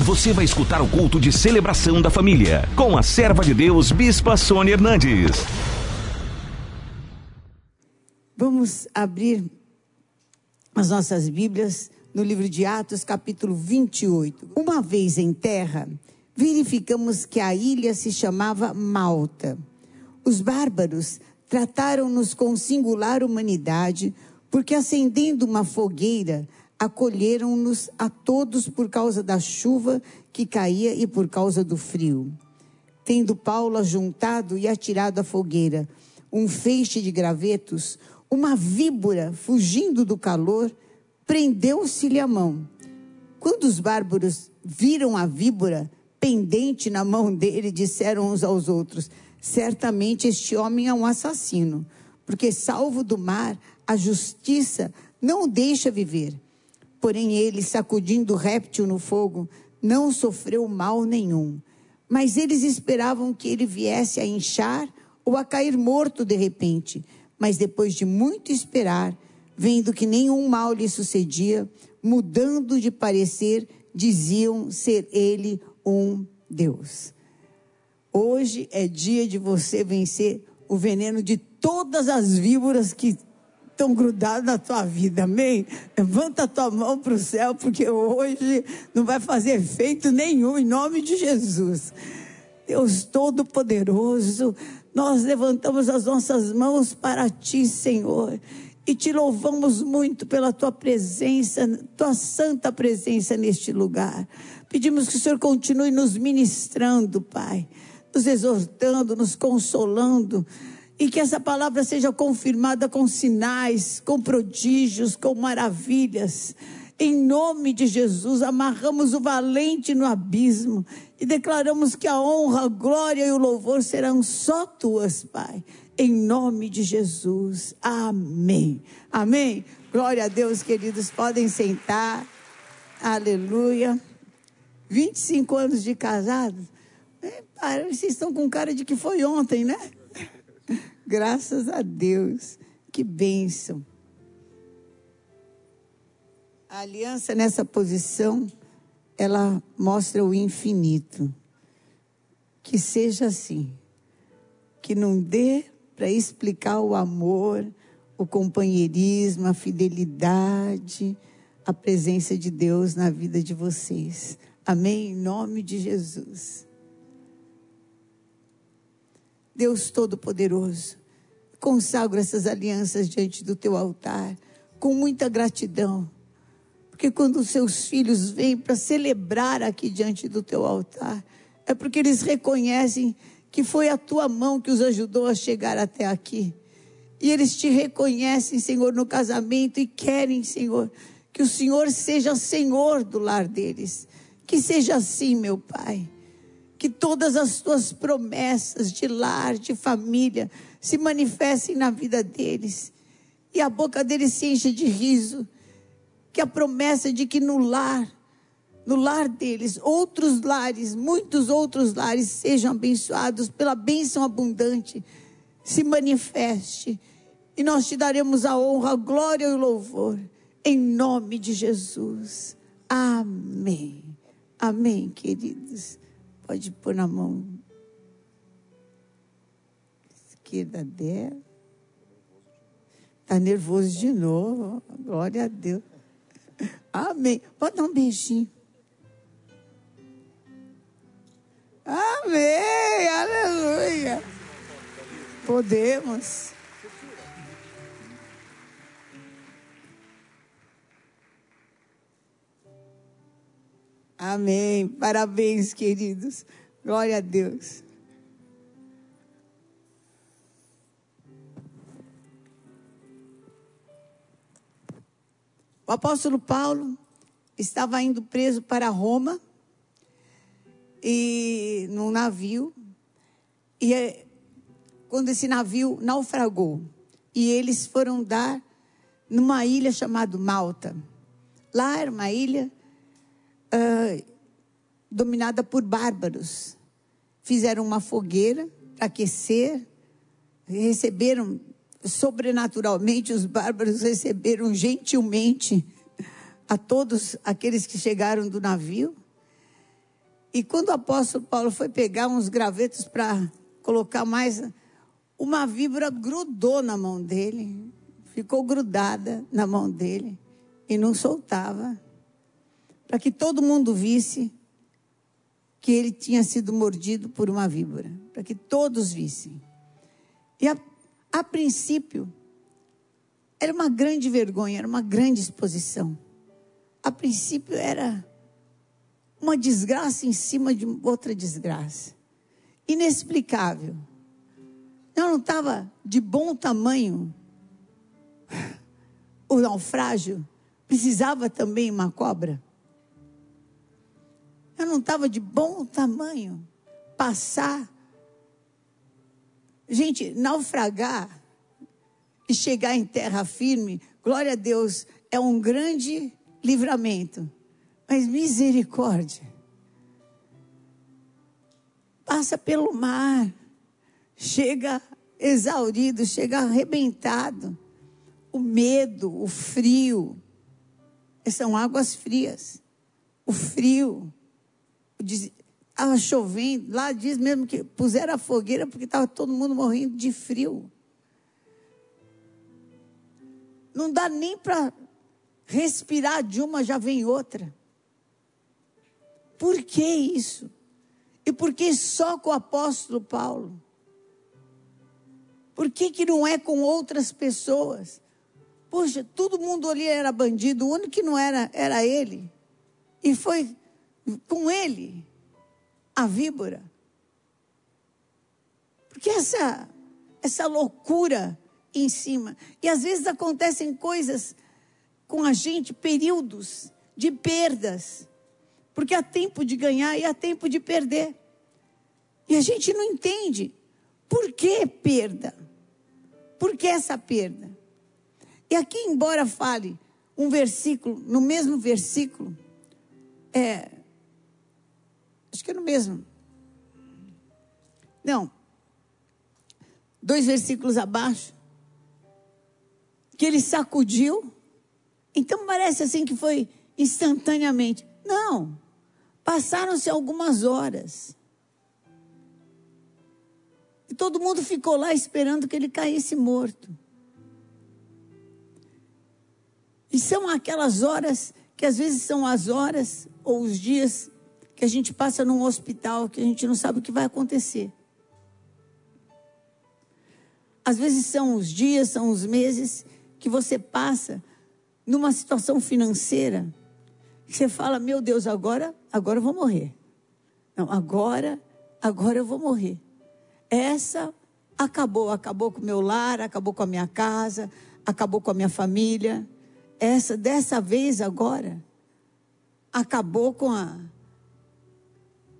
Você vai escutar o culto de celebração da família com a serva de Deus, Bispa Sônia Hernandes. Vamos abrir as nossas Bíblias no livro de Atos, capítulo 28. Uma vez em terra, verificamos que a ilha se chamava Malta. Os bárbaros trataram-nos com singular humanidade, porque acendendo uma fogueira, acolheram-nos a todos por causa da chuva que caía e por causa do frio. Tendo Paulo ajuntado e atirado à fogueira um feixe de gravetos, uma víbora, fugindo do calor, prendeu-se-lhe a mão. Quando os bárbaros viram a víbora pendente na mão dele, disseram uns aos outros: Certamente este homem é um assassino, porque, salvo do mar, a justiça não o deixa viver. Porém, ele, sacudindo o réptil no fogo, não sofreu mal nenhum. Mas eles esperavam que ele viesse a inchar ou a cair morto de repente. Mas depois de muito esperar, vendo que nenhum mal lhe sucedia, mudando de parecer, diziam ser ele um Deus. Hoje é dia de você vencer o veneno de todas as víboras que estão grudados na tua vida, amém? Levanta a tua mão para o céu, porque hoje não vai fazer efeito nenhum, em nome de Jesus. Deus Todo-Poderoso, nós levantamos as nossas mãos para ti, Senhor, e te louvamos muito pela tua presença, tua santa presença neste lugar. Pedimos que o Senhor continue nos ministrando, Pai, nos exortando, nos consolando e que essa palavra seja confirmada com sinais, com prodígios, com maravilhas. Em nome de Jesus, amarramos o valente no abismo e declaramos que a honra, a glória e o louvor serão só tuas, Pai. Em nome de Jesus. Amém. Amém. Glória a Deus, queridos. Podem sentar. Aleluia. 25 anos de casado. É, vocês estão com cara de que foi ontem, né? Graças a Deus. Que bênção. A aliança nessa posição, ela mostra o infinito. Que seja assim. Que não dê para explicar o amor, o companheirismo, a fidelidade, a presença de Deus na vida de vocês. Amém? Em nome de Jesus. Deus Todo-Poderoso, consagro essas alianças diante do teu altar com muita gratidão. Porque quando os seus filhos vêm para celebrar aqui diante do teu altar, é porque eles reconhecem que foi a tua mão que os ajudou a chegar até aqui. E eles te reconhecem, Senhor, no casamento e querem, Senhor, que o Senhor seja Senhor do lar deles. Que seja assim, meu Pai que todas as tuas promessas de lar, de família, se manifestem na vida deles. E a boca deles se enche de riso. Que a promessa de que no lar, no lar deles, outros lares, muitos outros lares sejam abençoados pela bênção abundante, se manifeste. E nós te daremos a honra, a glória e o louvor. Em nome de Jesus. Amém. Amém, queridos. Pode pôr na mão esquerda dela. Está nervoso de novo. Glória a Deus. Amém. Pode dar um beijinho. Amém. Aleluia. Podemos. Amém. Parabéns, queridos. Glória a Deus. O apóstolo Paulo estava indo preso para Roma e num navio e é, quando esse navio naufragou e eles foram dar numa ilha chamada Malta. Lá era uma ilha uh, dominada por bárbaros. Fizeram uma fogueira para aquecer, receberam sobrenaturalmente, os bárbaros receberam gentilmente a todos aqueles que chegaram do navio. E quando o apóstolo Paulo foi pegar uns gravetos para colocar mais, uma víbora grudou na mão dele, ficou grudada na mão dele e não soltava, para que todo mundo visse que ele tinha sido mordido por uma víbora, para que todos vissem. E a, a princípio, era uma grande vergonha, era uma grande exposição. A princípio era uma desgraça em cima de outra desgraça. Inexplicável. Eu não estava de bom tamanho. O naufrágio precisava também uma cobra. Eu não estava de bom tamanho. Passar. Gente, naufragar e chegar em terra firme, glória a Deus, é um grande livramento. Mas misericórdia. Passa pelo mar, chega exaurido, chega arrebentado. O medo, o frio, são águas frias. O frio, estava chovendo, lá diz mesmo que puseram a fogueira porque estava todo mundo morrendo de frio. Não dá nem para respirar de uma, já vem outra. Por que isso? E por que só com o apóstolo Paulo? Por que, que não é com outras pessoas? Poxa, todo mundo ali era bandido, o único que não era era ele. E foi com ele a víbora. Porque essa essa loucura em cima. E às vezes acontecem coisas com a gente, períodos de perdas. Porque há tempo de ganhar e há tempo de perder. E a gente não entende. Por que perda? Por que essa perda? E aqui, embora fale um versículo, no mesmo versículo, é, acho que é no mesmo. Não. Dois versículos abaixo. Que ele sacudiu. Então parece assim que foi instantaneamente. Não. Passaram-se algumas horas. E todo mundo ficou lá esperando que ele caísse morto. E são aquelas horas que às vezes são as horas ou os dias que a gente passa num hospital que a gente não sabe o que vai acontecer. Às vezes são os dias, são os meses que você passa numa situação financeira você fala, meu Deus, agora, agora eu vou morrer. Não, agora, agora eu vou morrer. Essa acabou, acabou com o meu lar, acabou com a minha casa, acabou com a minha família. Essa, dessa vez agora, acabou com a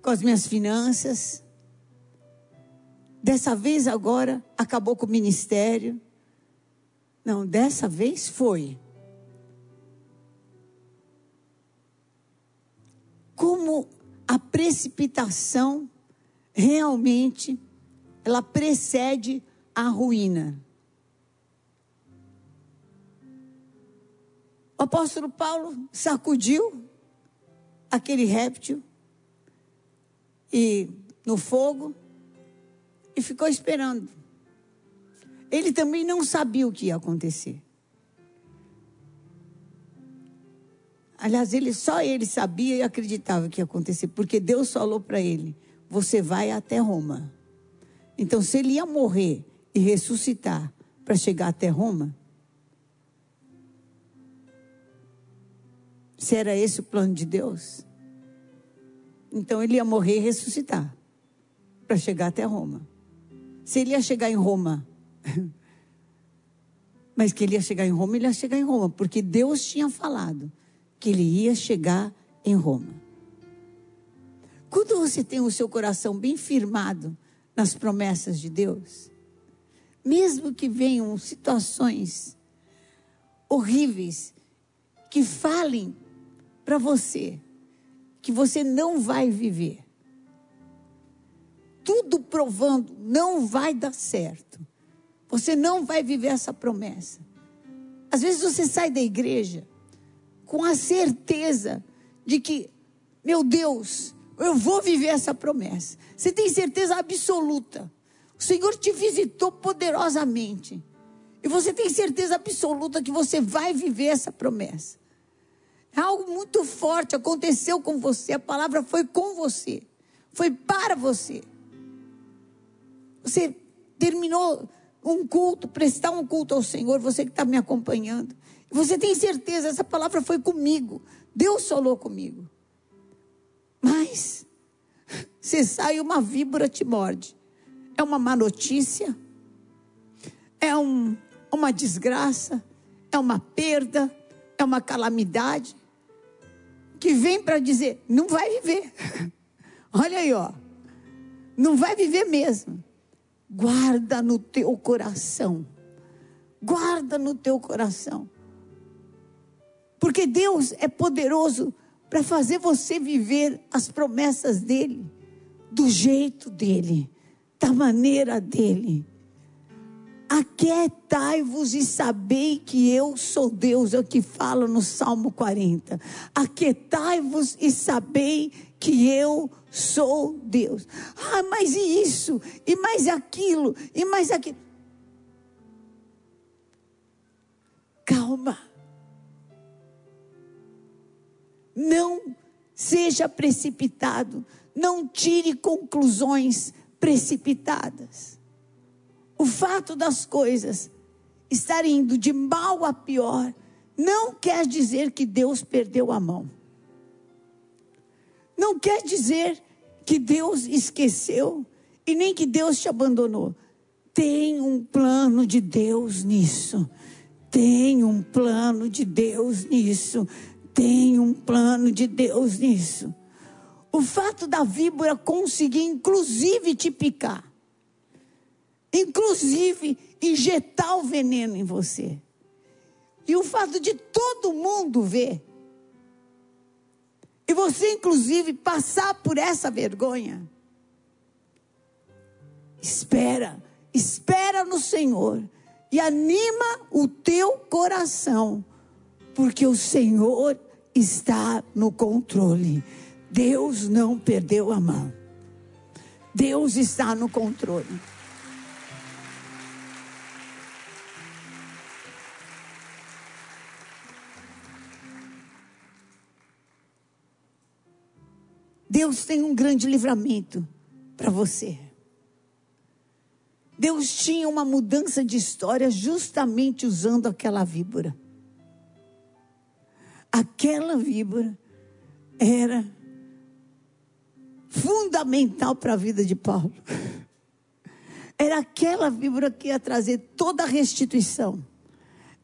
com as minhas finanças. Dessa vez agora, acabou com o ministério. Não, dessa vez foi. como a precipitação realmente ela precede a ruína. O apóstolo Paulo sacudiu aquele réptil e no fogo e ficou esperando. Ele também não sabia o que ia acontecer. Aliás, ele só ele sabia e acreditava que ia acontecer, porque Deus falou para ele: "Você vai até Roma". Então, se ele ia morrer e ressuscitar para chegar até Roma, se era esse o plano de Deus, então ele ia morrer e ressuscitar para chegar até Roma. Se ele ia chegar em Roma, mas que ele ia chegar em Roma, ele ia chegar em Roma, porque Deus tinha falado que ele ia chegar em Roma. Quando você tem o seu coração bem firmado nas promessas de Deus, mesmo que venham situações horríveis que falem para você que você não vai viver, tudo provando não vai dar certo. Você não vai viver essa promessa. Às vezes você sai da igreja com a certeza de que, meu Deus, Eu vou viver essa promessa. Você tem certeza absoluta. O Senhor te visitou poderosamente. E você tem certeza absoluta que você vai viver essa promessa. É algo muito forte aconteceu com você. A palavra foi com você. Foi para você. Você terminou um culto, prestar um culto ao Senhor, você que está me acompanhando. Você tem certeza, essa palavra foi comigo. Deus falou comigo. Mas, você sai uma víbora te morde. É uma má notícia, é um, uma desgraça, é uma perda, é uma calamidade que vem para dizer: não vai viver. Olha aí, ó. Não vai viver mesmo. Guarda no teu coração. Guarda no teu coração. Porque Deus é poderoso para fazer você viver as promessas dele, do jeito dele, da maneira dele. Aquietai-vos e sabei que eu sou Deus, é o que fala no Salmo 40. Aquietai-vos e sabei que eu sou Deus. Ah, mas e isso? E mais aquilo? E mais aquilo? Calma. Não seja precipitado. Não tire conclusões precipitadas o fato das coisas estar indo de mal a pior não quer dizer que Deus perdeu a mão. Não quer dizer que Deus esqueceu e nem que Deus te abandonou. Tem um plano de Deus nisso. Tem um plano de Deus nisso. Tem um plano de Deus nisso. O fato da víbora conseguir, inclusive, te picar inclusive injetar o veneno em você. E o fato de todo mundo ver, e você, inclusive, passar por essa vergonha, espera, espera no Senhor e anima o teu coração, porque o Senhor está no controle. Deus não perdeu a mão. Deus está no controle. Deus tem um grande livramento para você. Deus tinha uma mudança de história justamente usando aquela víbora. Aquela víbora era fundamental para a vida de Paulo. Era aquela víbora que ia trazer toda a restituição.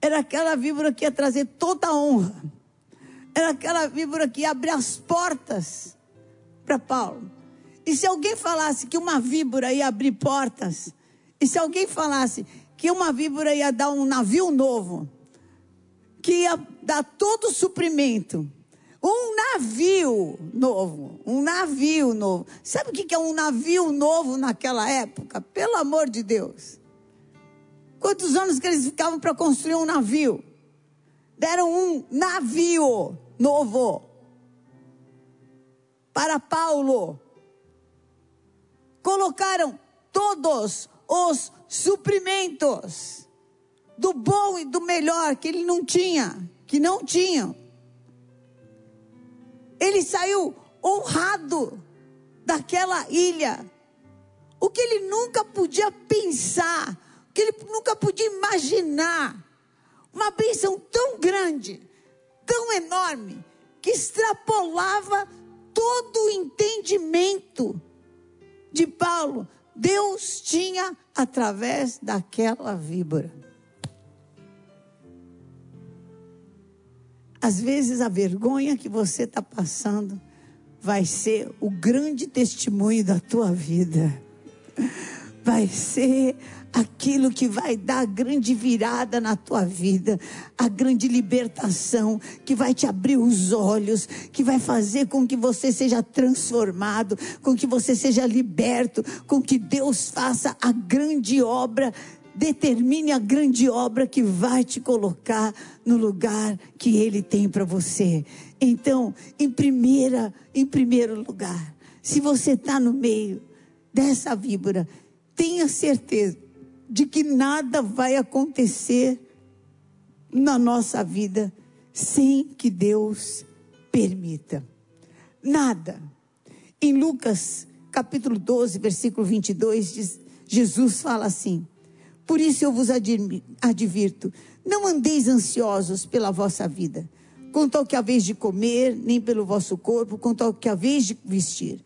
Era aquela víbora que ia trazer toda a honra. Era aquela víbora que ia abrir as portas para Paulo. E se alguém falasse que uma víbora ia abrir portas, e se alguém falasse que uma víbora ia dar um navio novo, que ia dar todo o suprimento, um navio novo, um navio novo. Sabe o que é um navio novo naquela época? Pelo amor de Deus. Quantos anos que eles ficavam para construir um navio? Deram um navio novo para Paulo. Colocaram todos os suprimentos do bom e do melhor que ele não tinha, que não tinham. Ele saiu honrado daquela ilha. O que ele nunca podia pensar, o que ele nunca podia imaginar. Uma bênção tão grande, tão enorme, que extrapolava todo o entendimento de Paulo, Deus tinha através daquela víbora. Às vezes a vergonha que você está passando vai ser o grande testemunho da tua vida. Vai ser aquilo que vai dar a grande virada na tua vida, a grande libertação, que vai te abrir os olhos, que vai fazer com que você seja transformado, com que você seja liberto, com que Deus faça a grande obra determine a grande obra que vai te colocar no lugar que ele tem para você. Então, em primeira, em primeiro lugar, Se você está no meio dessa víbora, tenha certeza de que nada vai acontecer na nossa vida sem que Deus permita. Nada. Em Lucas capítulo 12, versículo 22, diz, Jesus fala assim: Por isso eu vos advirto, não andeis ansiosos pela vossa vida, quanto ao que haveis de comer, nem pelo vosso corpo, quanto ao que haveis de vestir.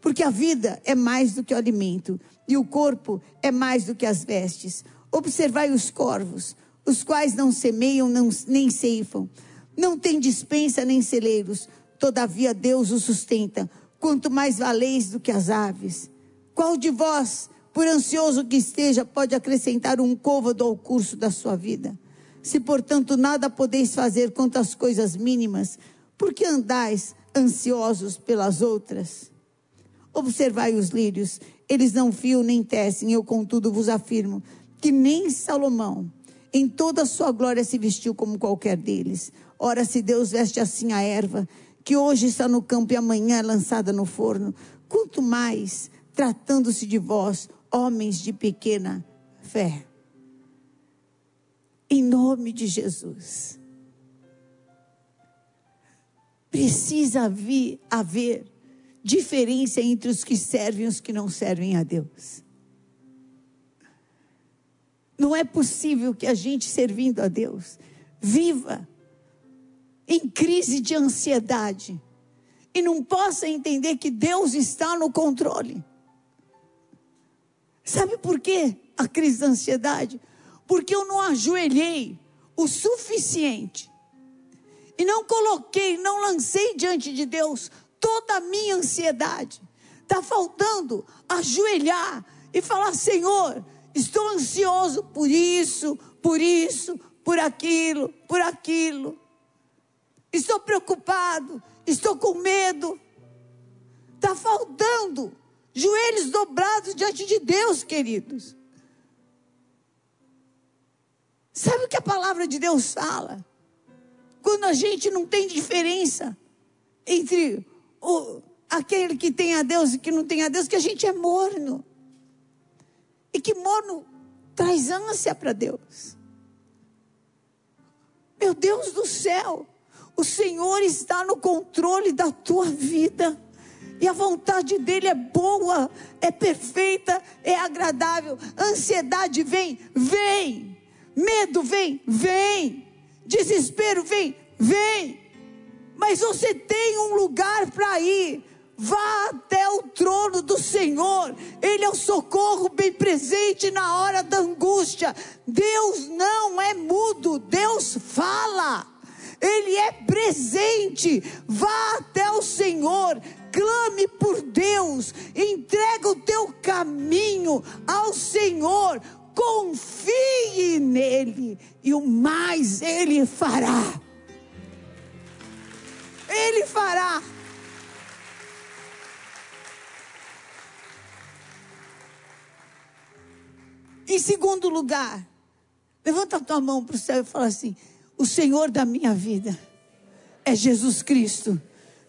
Porque a vida é mais do que o alimento, e o corpo é mais do que as vestes. Observai os corvos, os quais não semeiam não, nem ceifam, não têm dispensa nem celeiros, todavia Deus os sustenta. Quanto mais valeis do que as aves. Qual de vós, por ansioso que esteja, pode acrescentar um côvado ao curso da sua vida? Se, portanto, nada podeis fazer quanto às coisas mínimas, por que andais ansiosos pelas outras? Observai os lírios, eles não fiam nem tecem, eu, contudo, vos afirmo que nem Salomão, em toda a sua glória, se vestiu como qualquer deles. Ora, se Deus veste assim a erva, que hoje está no campo e amanhã é lançada no forno, quanto mais tratando-se de vós, homens de pequena fé. Em nome de Jesus. Precisa haver, haver diferença entre os que servem e os que não servem a Deus. Não é possível que a gente servindo a Deus viva em crise de ansiedade e não possa entender que Deus está no controle. Sabe por quê a crise da ansiedade? Porque eu não ajoelhei o suficiente e não coloquei, não lancei diante de Deus toda a minha ansiedade. Está faltando ajoelhar e falar: Senhor, estou ansioso por isso, por isso, por aquilo, por aquilo estou preocupado, estou com medo. Está faltando joelhos dobrados diante de Deus, queridos. Sabe o que a palavra de Deus fala? Quando a gente não tem diferença entre o, aquele que tem a Deus e que não tem a Deus, que a gente é morno. E que morno traz ânsia para Deus. Meu Deus do céu, o Senhor está no controle da tua vida. E a vontade dele é boa, é perfeita, é agradável. Ansiedade vem, vem. Medo vem, vem. Desespero vem, vem. Mas você tem um lugar para ir. Vá até o trono do Senhor. Ele é o socorro bem presente na hora da angústia. Deus não é mudo, Deus fala. Ele é presente. Vá até o Senhor, clame por Deus, entrega o teu caminho ao Senhor, confie nele e o mais ele fará. Fará. Em segundo lugar, levanta a tua mão para o céu e fala assim: o Senhor da minha vida é Jesus Cristo.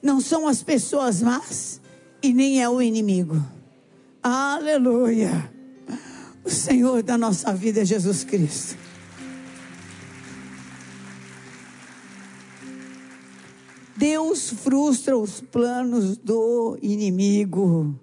Não são as pessoas más e nem é o inimigo. Aleluia. O Senhor da nossa vida é Jesus Cristo. Deus frustra os planos do inimigo.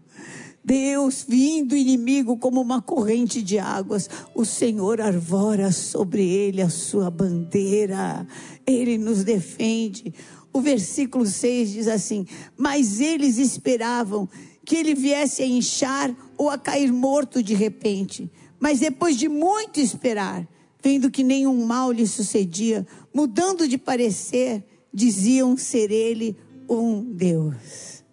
Deus, vindo inimigo como uma corrente de águas, o Senhor arvora sobre ele a sua bandeira, ele nos defende. O versículo 6 diz assim: Mas eles esperavam que ele viesse a inchar ou a cair morto de repente. Mas depois de muito esperar, vendo que nenhum mal lhe sucedia, mudando de parecer, diziam ser ele um Deus.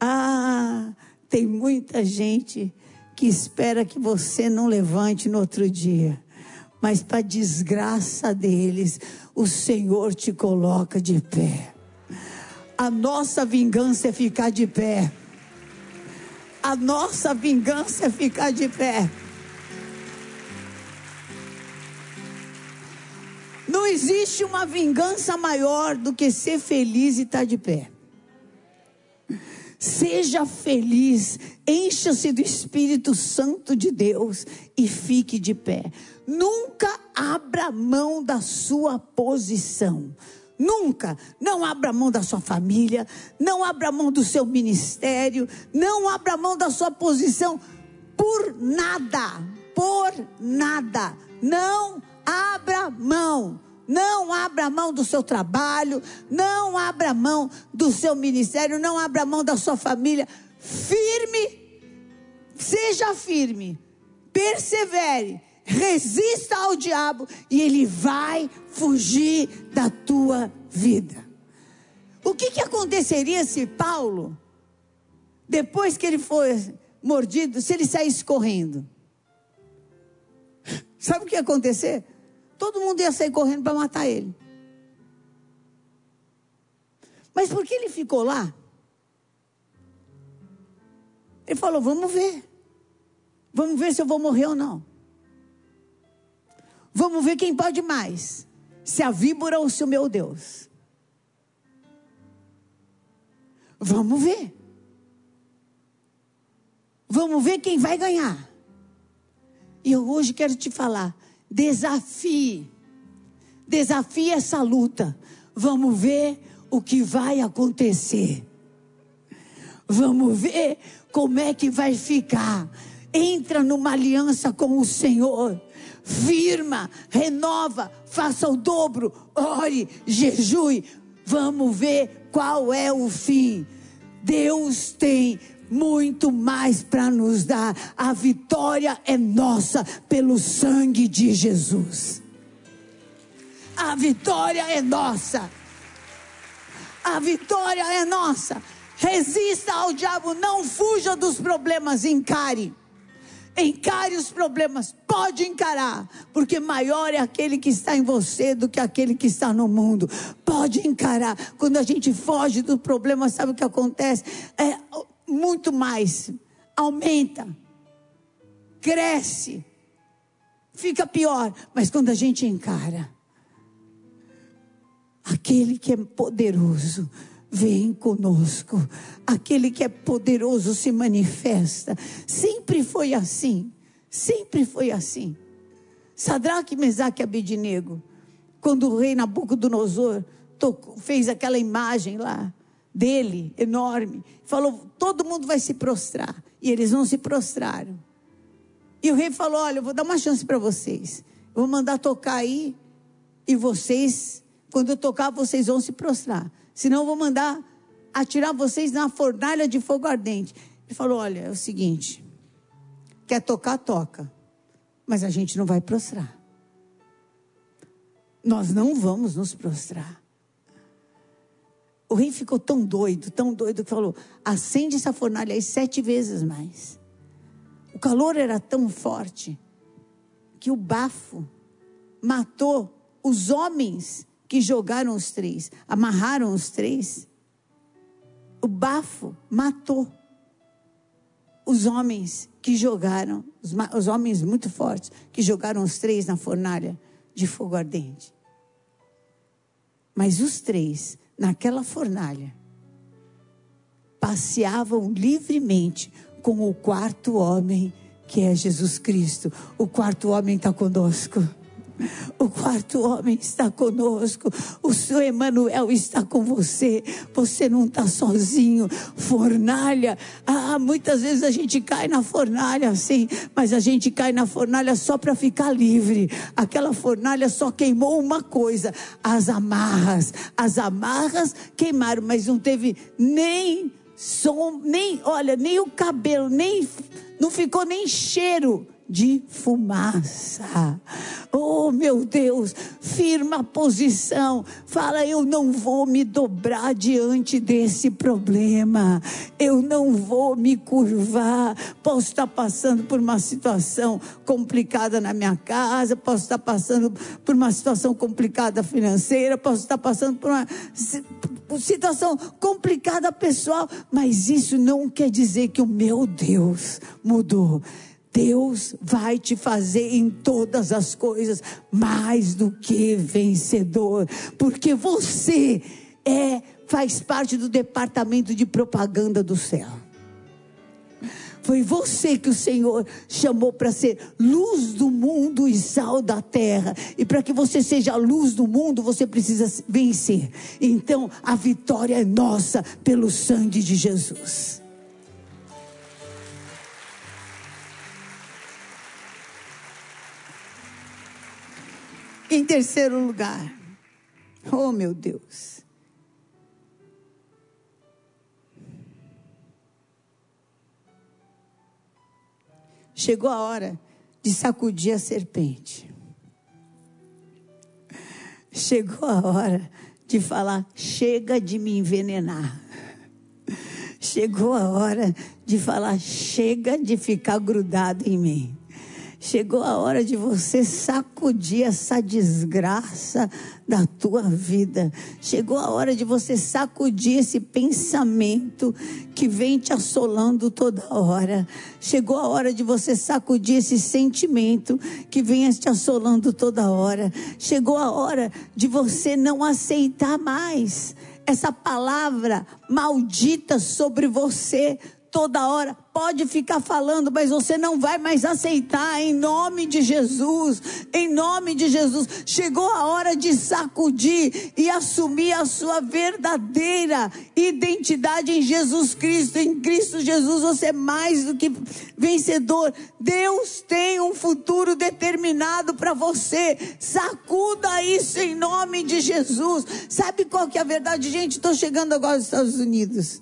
Ah, tem muita gente que espera que você não levante no outro dia. Mas para desgraça deles, o Senhor te coloca de pé. A nossa vingança é ficar de pé. A nossa vingança é ficar de pé. Existe uma vingança maior do que ser feliz e estar tá de pé. Seja feliz, encha-se do Espírito Santo de Deus e fique de pé. Nunca abra mão da sua posição. Nunca. Não abra mão da sua família, não abra mão do seu ministério, não abra mão da sua posição por nada. Por nada. Não abra mão. Não abra mão do seu trabalho, não abra mão do seu ministério, não abra mão da sua família. Firme, seja firme, persevere, resista ao diabo e ele vai fugir da tua vida. O que, que aconteceria se Paulo, depois que ele foi mordido, se ele saísse correndo? Sabe o que ia acontecer? Todo mundo ia sair correndo para matar ele. Mas por que ele ficou lá? Ele falou: Vamos ver. Vamos ver se eu vou morrer ou não. Vamos ver quem pode mais. Se a víbora ou se o meu Deus. Vamos ver. Vamos ver quem vai ganhar. E eu hoje quero te falar: Desafie. Desafie essa luta. Vamos ver o que vai acontecer. Vamos ver como é que vai ficar. Entra numa aliança com o Senhor. Firma, renova, faça o dobro, ore, jejue. Vamos ver qual é o fim. Deus tem muito mais para nos dar. A vitória é nossa pelo sangue de Jesus. A vitória é nossa. A vitória é nossa. Resista ao diabo, não fuja dos problemas, encare. Encare os problemas, pode encarar, porque maior é aquele que está em você do que aquele que está no mundo. Pode encarar. Quando a gente foge do problema, sabe o que acontece? É, muito mais. Aumenta, cresce, fica pior. Mas quando a gente encara, aquele que é poderoso vem conosco, aquele que é poderoso se manifesta. Sempre foi assim, sempre foi assim. Sadraque, Mesaque e Abednego, quando o rei Nabucodonosor tocou, fez aquela imagem lá, dele, enorme. Falou: todo mundo vai se prostrar. E eles não se prostraram. E o rei falou: olha, eu vou dar uma chance para vocês. Vou mandar tocar aí. E vocês, quando eu tocar, vocês vão se prostrar. Senão eu vou mandar atirar vocês na fornalha de fogo ardente. Ele falou: olha, é o seguinte. Quer tocar, toca. Mas a gente não vai prostrar. Nós não vamos nos prostrar. O rei ficou tão doido, tão doido, que falou: acende essa fornalha aí sete vezes mais. O calor era tão forte que o bafo matou os homens que jogaram os três, amarraram os três. O bafo matou os homens que jogaram, os, os homens muito fortes, que jogaram os três na fornalha de fogo ardente. Mas os três naquela fornalha, passeavam livremente com o quarto homem, que é Jesus Cristo. O quarto homem está conosco. O quarto homem está conosco. O seu Emanuel está com você. Você não está sozinho. Fornalha. Ah, muitas vezes a gente cai na fornalha assim, mas a gente cai na fornalha só para ficar livre. Aquela fornalha só queimou uma coisa: as amarras. As amarras queimaram, mas não teve nem som, nem, olha, nem o cabelo, nem não ficou nem cheiro de fumaça. Oh, meu Deus, firma a posição. Fala, eu não vou me dobrar diante desse problema. Eu não vou me curvar. Posso estar passando por uma situação complicada na minha casa, posso estar passando por uma situação complicada financeira, posso estar passando por uma situação complicada pessoal, mas isso não quer dizer que o meu Deus mudou. Deus vai te fazer em todas as coisas mais do que vencedor, porque você é faz parte do departamento de propaganda do céu. Foi você que o Senhor chamou para ser luz do mundo e sal da terra. E para que você seja a luz do mundo, você precisa vencer. Então, a vitória é nossa pelo sangue de Jesus. Em terceiro lugar, oh meu Deus. chegou a hora de sacudir a serpente. Chegou a hora de falar: chega de me envenenar. Chegou a hora de falar: chega de ficar grudado em mim. Chegou a hora de você sacudir essa desgraça da tua vida. Chegou a hora de você sacudir esse pensamento que vem te assolando toda hora. Chegou a hora de você sacudir esse sentimento que vem te assolando toda hora. Chegou a hora de você não aceitar mais essa palavra maldita sobre você toda hora. Pode ficar falando, mas você não vai mais aceitar em nome de Jesus. Em nome de Jesus. Chegou a hora de sacudir e assumir a sua verdadeira identidade em Jesus Cristo. Em Cristo Jesus você é mais do que vencedor. Deus tem um futuro determinado para você. Sacuda isso em nome de Jesus. Sabe qual que é a verdade, gente? Estou chegando agora aos Estados Unidos.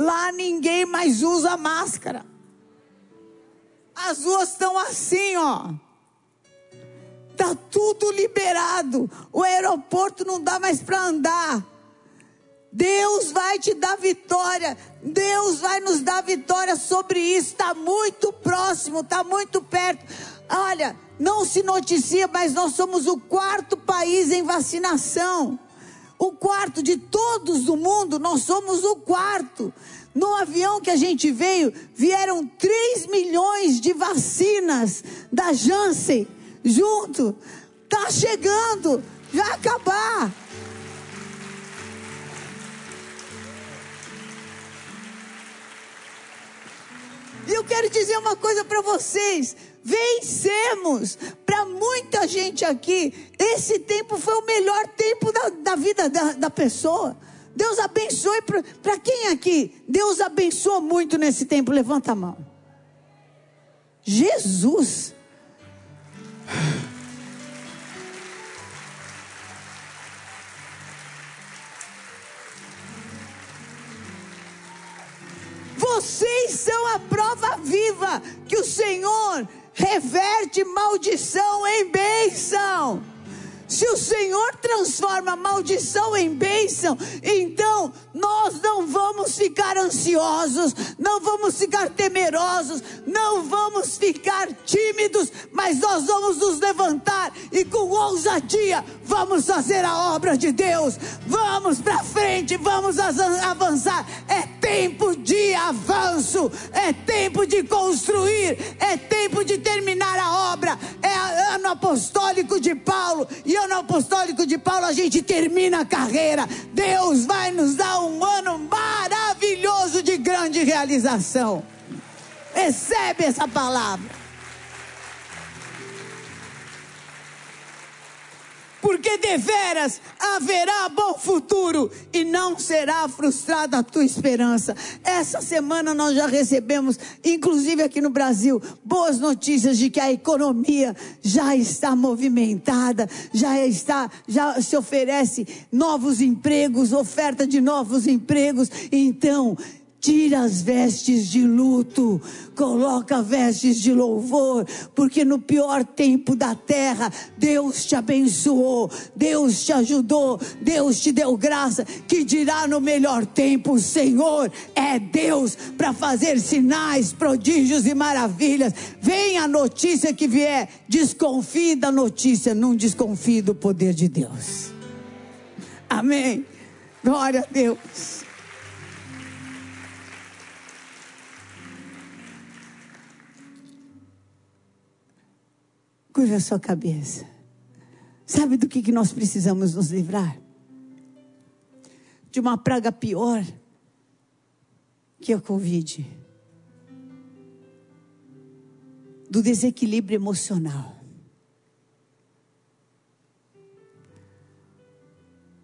Lá ninguém mais usa máscara. As ruas estão assim, ó. Tá tudo liberado. O aeroporto não dá mais para andar. Deus vai te dar vitória. Deus vai nos dar vitória sobre isso. Está muito próximo, está muito perto. Olha, não se noticia, mas nós somos o quarto país em vacinação o quarto de todos do mundo, nós somos o quarto. No avião que a gente veio, vieram 3 milhões de vacinas da Janssen junto. Tá chegando, vai acabar. E eu quero dizer uma coisa para vocês: vencemos. Para muita gente aqui, esse tempo foi o melhor tempo da, da vida da, da pessoa. Deus abençoe. Para quem aqui? Deus abençoou muito nesse tempo. Levanta a mão. Jesus. Vocês são a prova viva que o Senhor reverte maldição em bênção. Se o Senhor transforma maldição em bênção, então nós não vamos ficar ansiosos, não vamos ficar temerosos, não vamos ficar tímidos, mas nós vamos nos levantar e com ousadia vamos fazer a obra de Deus. Vamos para frente, vamos avançar. É tempo de avanço, é tempo de construir, é tempo de terminar a obra. É ano apostólico de Paulo e ano apostólico de Paulo, a gente termina a carreira. Deus vai nos dar um ano maravilhoso de grande realização. Recebe essa palavra. Porque deveras haverá bom futuro e não será frustrada a tua esperança. Essa semana nós já recebemos, inclusive aqui no Brasil, boas notícias de que a economia já está movimentada, já está, já se oferece novos empregos, oferta de novos empregos. Então, Tira as vestes de luto, coloca vestes de louvor, porque no pior tempo da terra, Deus te abençoou, Deus te ajudou, Deus te deu graça, que dirá no melhor tempo: o Senhor é Deus para fazer sinais, prodígios e maravilhas. Vem a notícia que vier, desconfie da notícia, não desconfie do poder de Deus. Amém. Glória a Deus. Curva a sua cabeça. Sabe do que, que nós precisamos nos livrar? de uma praga pior que a Covid, do desequilíbrio emocional,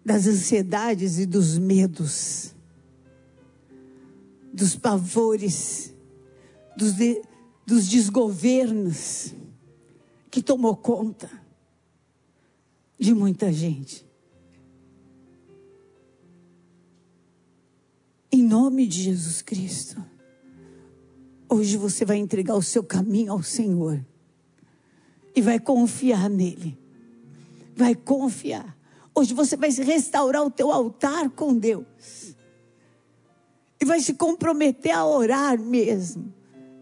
das ansiedades e dos medos, dos pavores, dos, de, dos desgovernos que tomou conta de muita gente. Em nome de Jesus Cristo. Hoje você vai entregar o seu caminho ao Senhor. E vai confiar nele. Vai confiar. Hoje você vai restaurar o teu altar com Deus. E vai se comprometer a orar mesmo.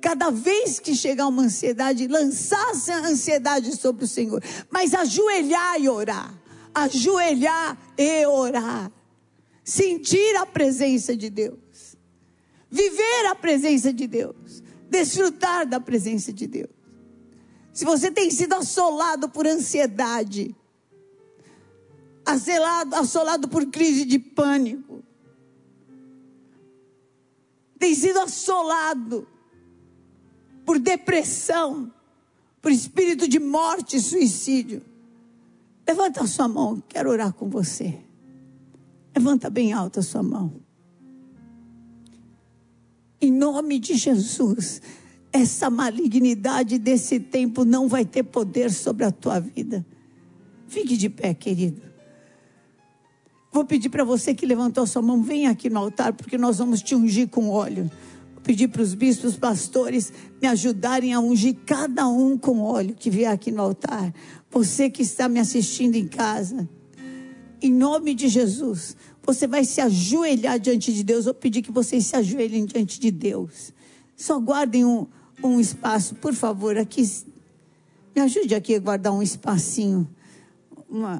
Cada vez que chegar uma ansiedade, lançar a ansiedade sobre o Senhor. Mas ajoelhar e orar. Ajoelhar e orar sentir a presença de Deus, viver a presença de Deus, desfrutar da presença de Deus. Se você tem sido assolado por ansiedade, assolado, assolado por crise de pânico, tem sido assolado por depressão, por espírito de morte e suicídio, levanta a sua mão, quero orar com você. Levanta bem alta a sua mão. Em nome de Jesus, essa malignidade desse tempo não vai ter poder sobre a tua vida. Fique de pé, querido. Vou pedir para você que levantou a sua mão, venha aqui no altar, porque nós vamos te ungir com óleo. Vou pedir para os bispos, pastores, me ajudarem a ungir cada um com óleo que vier aqui no altar. Você que está me assistindo em casa, em nome de Jesus, você vai se ajoelhar diante de Deus. Eu pedir que vocês se ajoelhem diante de Deus. Só guardem um, um espaço, por favor, aqui. Me ajude aqui a guardar um espacinho. Uma.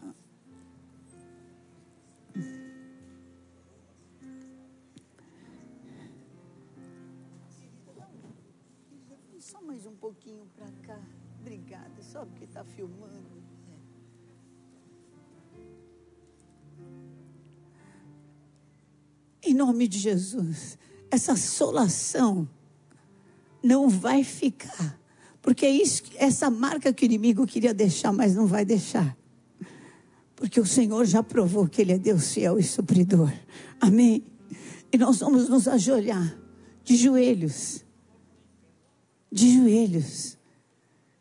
Nome de Jesus, essa assolação não vai ficar. Porque é isso, essa marca que o inimigo queria deixar, mas não vai deixar. Porque o Senhor já provou que Ele é Deus fiel e supridor. Amém? E nós vamos nos ajoelhar de joelhos. De joelhos.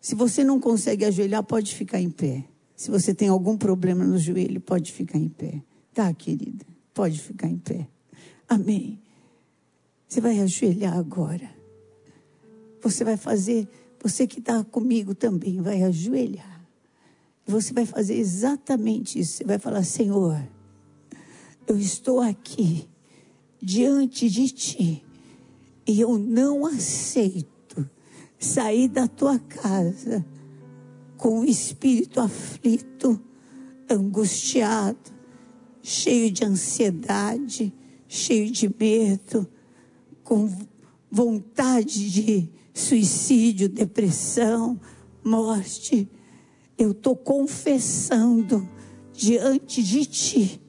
Se você não consegue ajoelhar, pode ficar em pé. Se você tem algum problema no joelho, pode ficar em pé. Tá, querida? Pode ficar em pé. Amém. Você vai ajoelhar agora. Você vai fazer, você que está comigo também, vai ajoelhar. Você vai fazer exatamente isso. Você vai falar: Senhor, eu estou aqui diante de ti e eu não aceito sair da tua casa com o espírito aflito, angustiado, cheio de ansiedade cheio de medo, com vontade de suicídio, depressão, morte. Eu estou confessando diante de ti.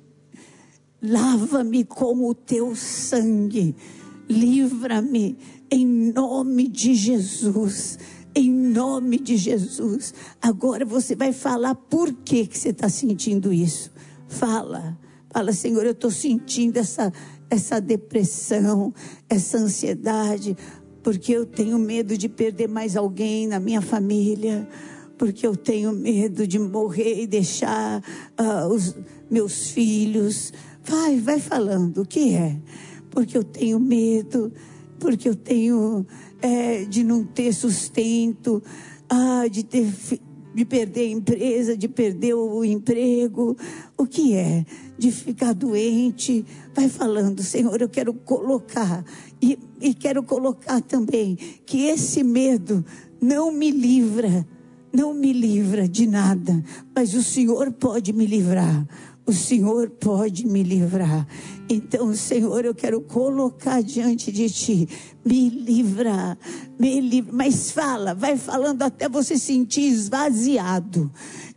Lava-me com o teu sangue. Livra-me em nome de Jesus. Em nome de Jesus. Agora você vai falar por que, que você está sentindo isso. Fala. Fala, Senhor, eu estou sentindo essa, essa depressão, essa ansiedade, porque eu tenho medo de perder mais alguém na minha família, porque eu tenho medo de morrer e deixar uh, os meus filhos. Vai, vai falando o que é. Porque eu tenho medo, porque eu tenho é, de não ter sustento, ah, de ter de perder a empresa, de perder o emprego. O que é? De ficar doente. Vai falando, Senhor, eu quero colocar. E, e quero colocar também que esse medo não me livra, não me livra de nada, mas o Senhor pode me livrar. O Senhor pode me livrar. Então, Senhor, eu quero colocar diante de Ti, me livra, me livra. Mas fala, vai falando até você sentir esvaziado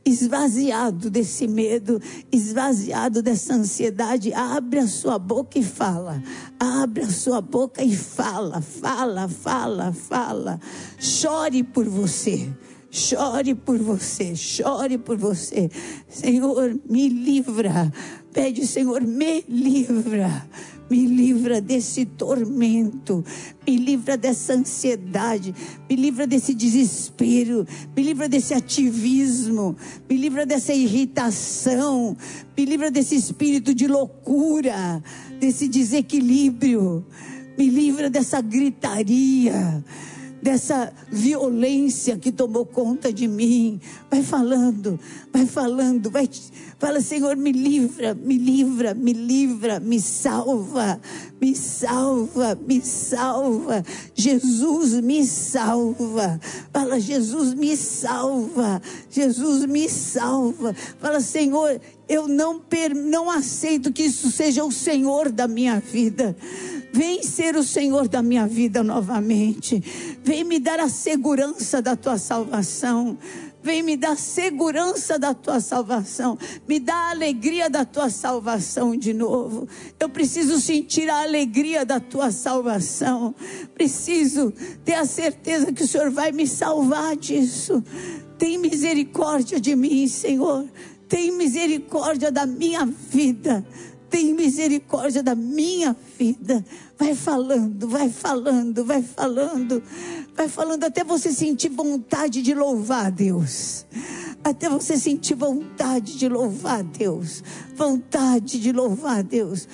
esvaziado desse medo, esvaziado dessa ansiedade, abre a sua boca e fala. Abre a sua boca e fala, fala, fala, fala. Chore por você. Chore por você, chore por você. Senhor, me livra. Pede, Senhor, me livra me livra desse tormento, me livra dessa ansiedade, me livra desse desespero, me livra desse ativismo, me livra dessa irritação, me livra desse espírito de loucura, desse desequilíbrio, me livra dessa gritaria dessa violência que tomou conta de mim. Vai falando, vai falando, vai fala, Senhor, me livra, me livra, me livra, me salva, me salva, me salva. Jesus me salva. Fala, Jesus me salva. Jesus me salva. Fala, Senhor, eu não, não aceito que isso seja o Senhor da minha vida. Vem ser o Senhor da minha vida novamente. Vem me dar a segurança da tua salvação. Vem me dar segurança da tua salvação. Me dá a alegria da tua salvação de novo. Eu preciso sentir a alegria da tua salvação. Preciso ter a certeza que o Senhor vai me salvar disso. Tem misericórdia de mim, Senhor. Tem misericórdia da minha vida tem misericórdia da minha vida. Vai falando, vai falando, vai falando, vai falando até você sentir vontade de louvar a Deus. Até você sentir vontade de louvar a Deus. Vontade de louvar a Deus.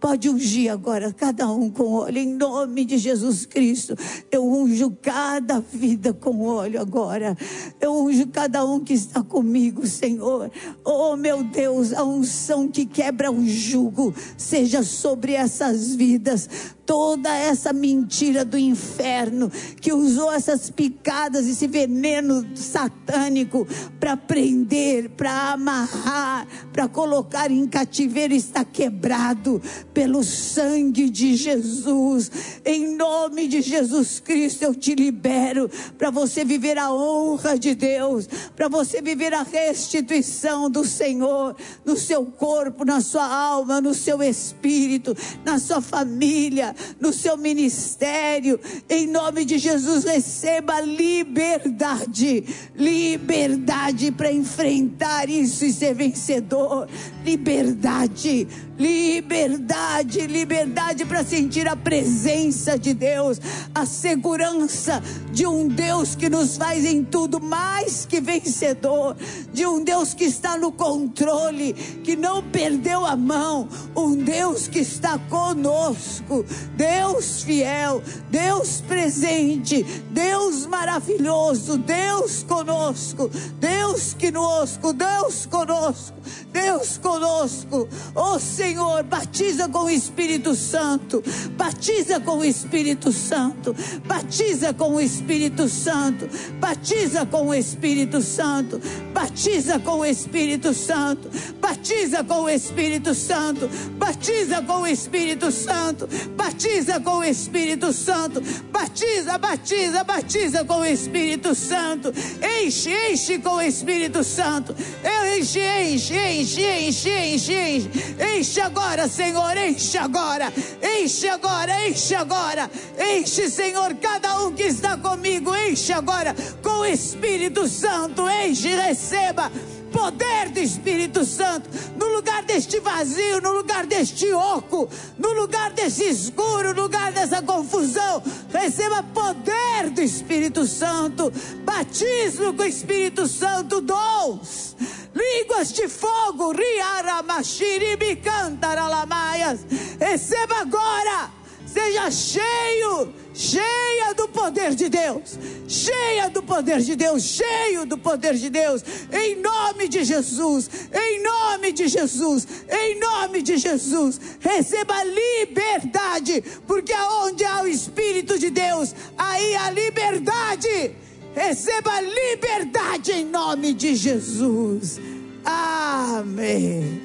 Pode ungir agora cada um com óleo, em nome de Jesus Cristo. Eu unjo cada vida com óleo agora. Eu unjo cada um que está comigo, Senhor. Oh, meu Deus, a unção que quebra o jugo seja sobre essas vidas toda essa mentira do inferno que usou essas picadas, esse veneno satânico para prender, para amarrar, para colocar em cativeiro está quebrado pelo sangue de Jesus. Em nome de Jesus Cristo eu te libero para você viver a honra de Deus, para você viver a restituição do Senhor no seu corpo, na sua alma, no seu espírito, na sua família, no seu ministério. Em nome de Jesus, receba liberdade. Liberdade para enfrentar isso e ser vencedor. Liberdade liberdade, liberdade para sentir a presença de Deus, a segurança de um Deus que nos faz em tudo mais que vencedor, de um Deus que está no controle, que não perdeu a mão, um Deus que está conosco, Deus fiel, Deus presente, Deus maravilhoso, Deus conosco, Deus conosco, Deus conosco, Deus conosco, oh Senhor Senhor, batiza com o Espírito Santo, batiza com o Espírito Santo, batiza com o Espírito Santo, batiza com o Espírito Santo, batiza com o Espírito Santo, batiza com o Espírito Santo, batiza com o Espírito Santo, batiza com o Espírito Santo, batiza, batiza, batiza com o Espírito Santo, enche, enche com o Espírito Santo, enche, enche, enche, enche, enche, enche, enche. Enche agora, Senhor, enche agora, enche agora, enche agora, enche, Senhor, cada um que está comigo, enche agora com o Espírito Santo, enche, receba poder do Espírito Santo, no lugar deste vazio, no lugar deste oco, no lugar desse escuro, no lugar dessa confusão. Receba poder do Espírito Santo, batismo com o Espírito Santo, dons línguas de fogo, riaramashiribicantaralamayas. Receba agora, seja cheio, cheia do poder de Deus, cheia do poder de Deus, cheio do poder de Deus, em nome de Jesus, em nome de Jesus, em nome de Jesus, receba liberdade, porque aonde há o Espírito de Deus, aí há liberdade. Receba liberdade em nome de Jesus. Amém.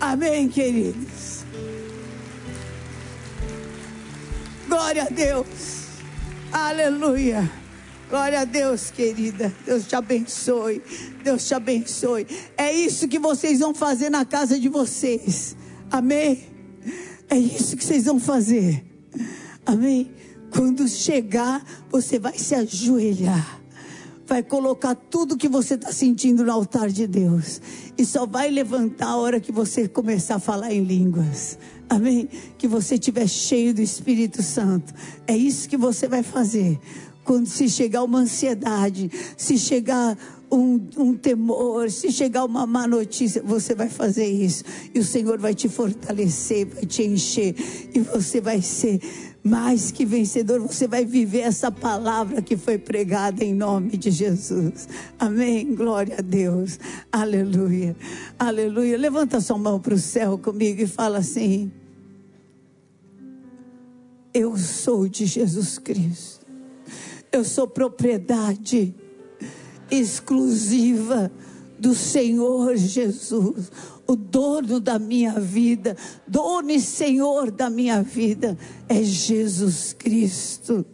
Amém, queridos. Glória a Deus. Aleluia. Glória a Deus, querida. Deus te abençoe. Deus te abençoe. É isso que vocês vão fazer na casa de vocês. Amém? É isso que vocês vão fazer. Amém? Quando chegar, você vai se ajoelhar. Vai colocar tudo que você está sentindo no altar de Deus. E só vai levantar a hora que você começar a falar em línguas. Amém? Que você estiver cheio do Espírito Santo. É isso que você vai fazer. Quando se chegar uma ansiedade, se chegar um, um, temor, se chegar uma má notícia, você vai fazer isso. E o Senhor vai te fortalecer, vai te encher. E você vai ser mais que vencedor. Você vai viver essa palavra que foi pregada em nome de Jesus. Amém. Glória a Deus. Aleluia. Aleluia. Levanta sua mão para o céu comigo e fala assim: Eu sou de Jesus Cristo. Eu sou propriedade exclusiva do Senhor Jesus, o dono da minha vida, dono e Senhor da minha vida é Jesus Cristo.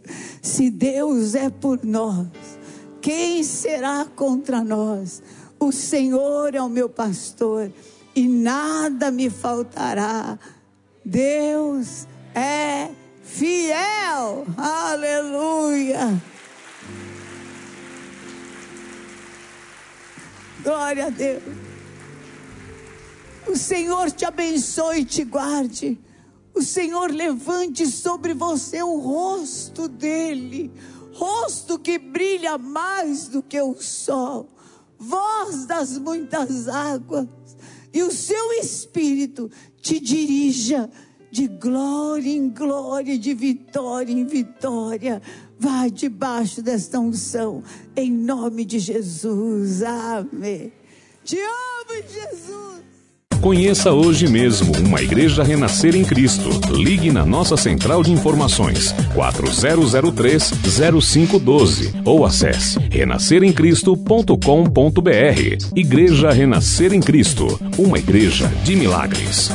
Se Deus é por nós, quem será contra nós? O Senhor é o meu pastor e nada me faltará. Deus é fiel. Aleluia. Glória a Deus. O Senhor te abençoe e te guarde. O Senhor levante sobre você o rosto dele, rosto que brilha mais do que o sol, voz das muitas águas, e o seu espírito te dirija de glória em glória, de vitória em vitória. Vá debaixo desta unção, em nome de Jesus. Amém. Te amo, Jesus. Conheça hoje mesmo uma igreja renascer em Cristo. Ligue na nossa central de informações 4003-0512 ou acesse renasceremcristo.com.br. Igreja Renascer em Cristo, uma igreja de milagres.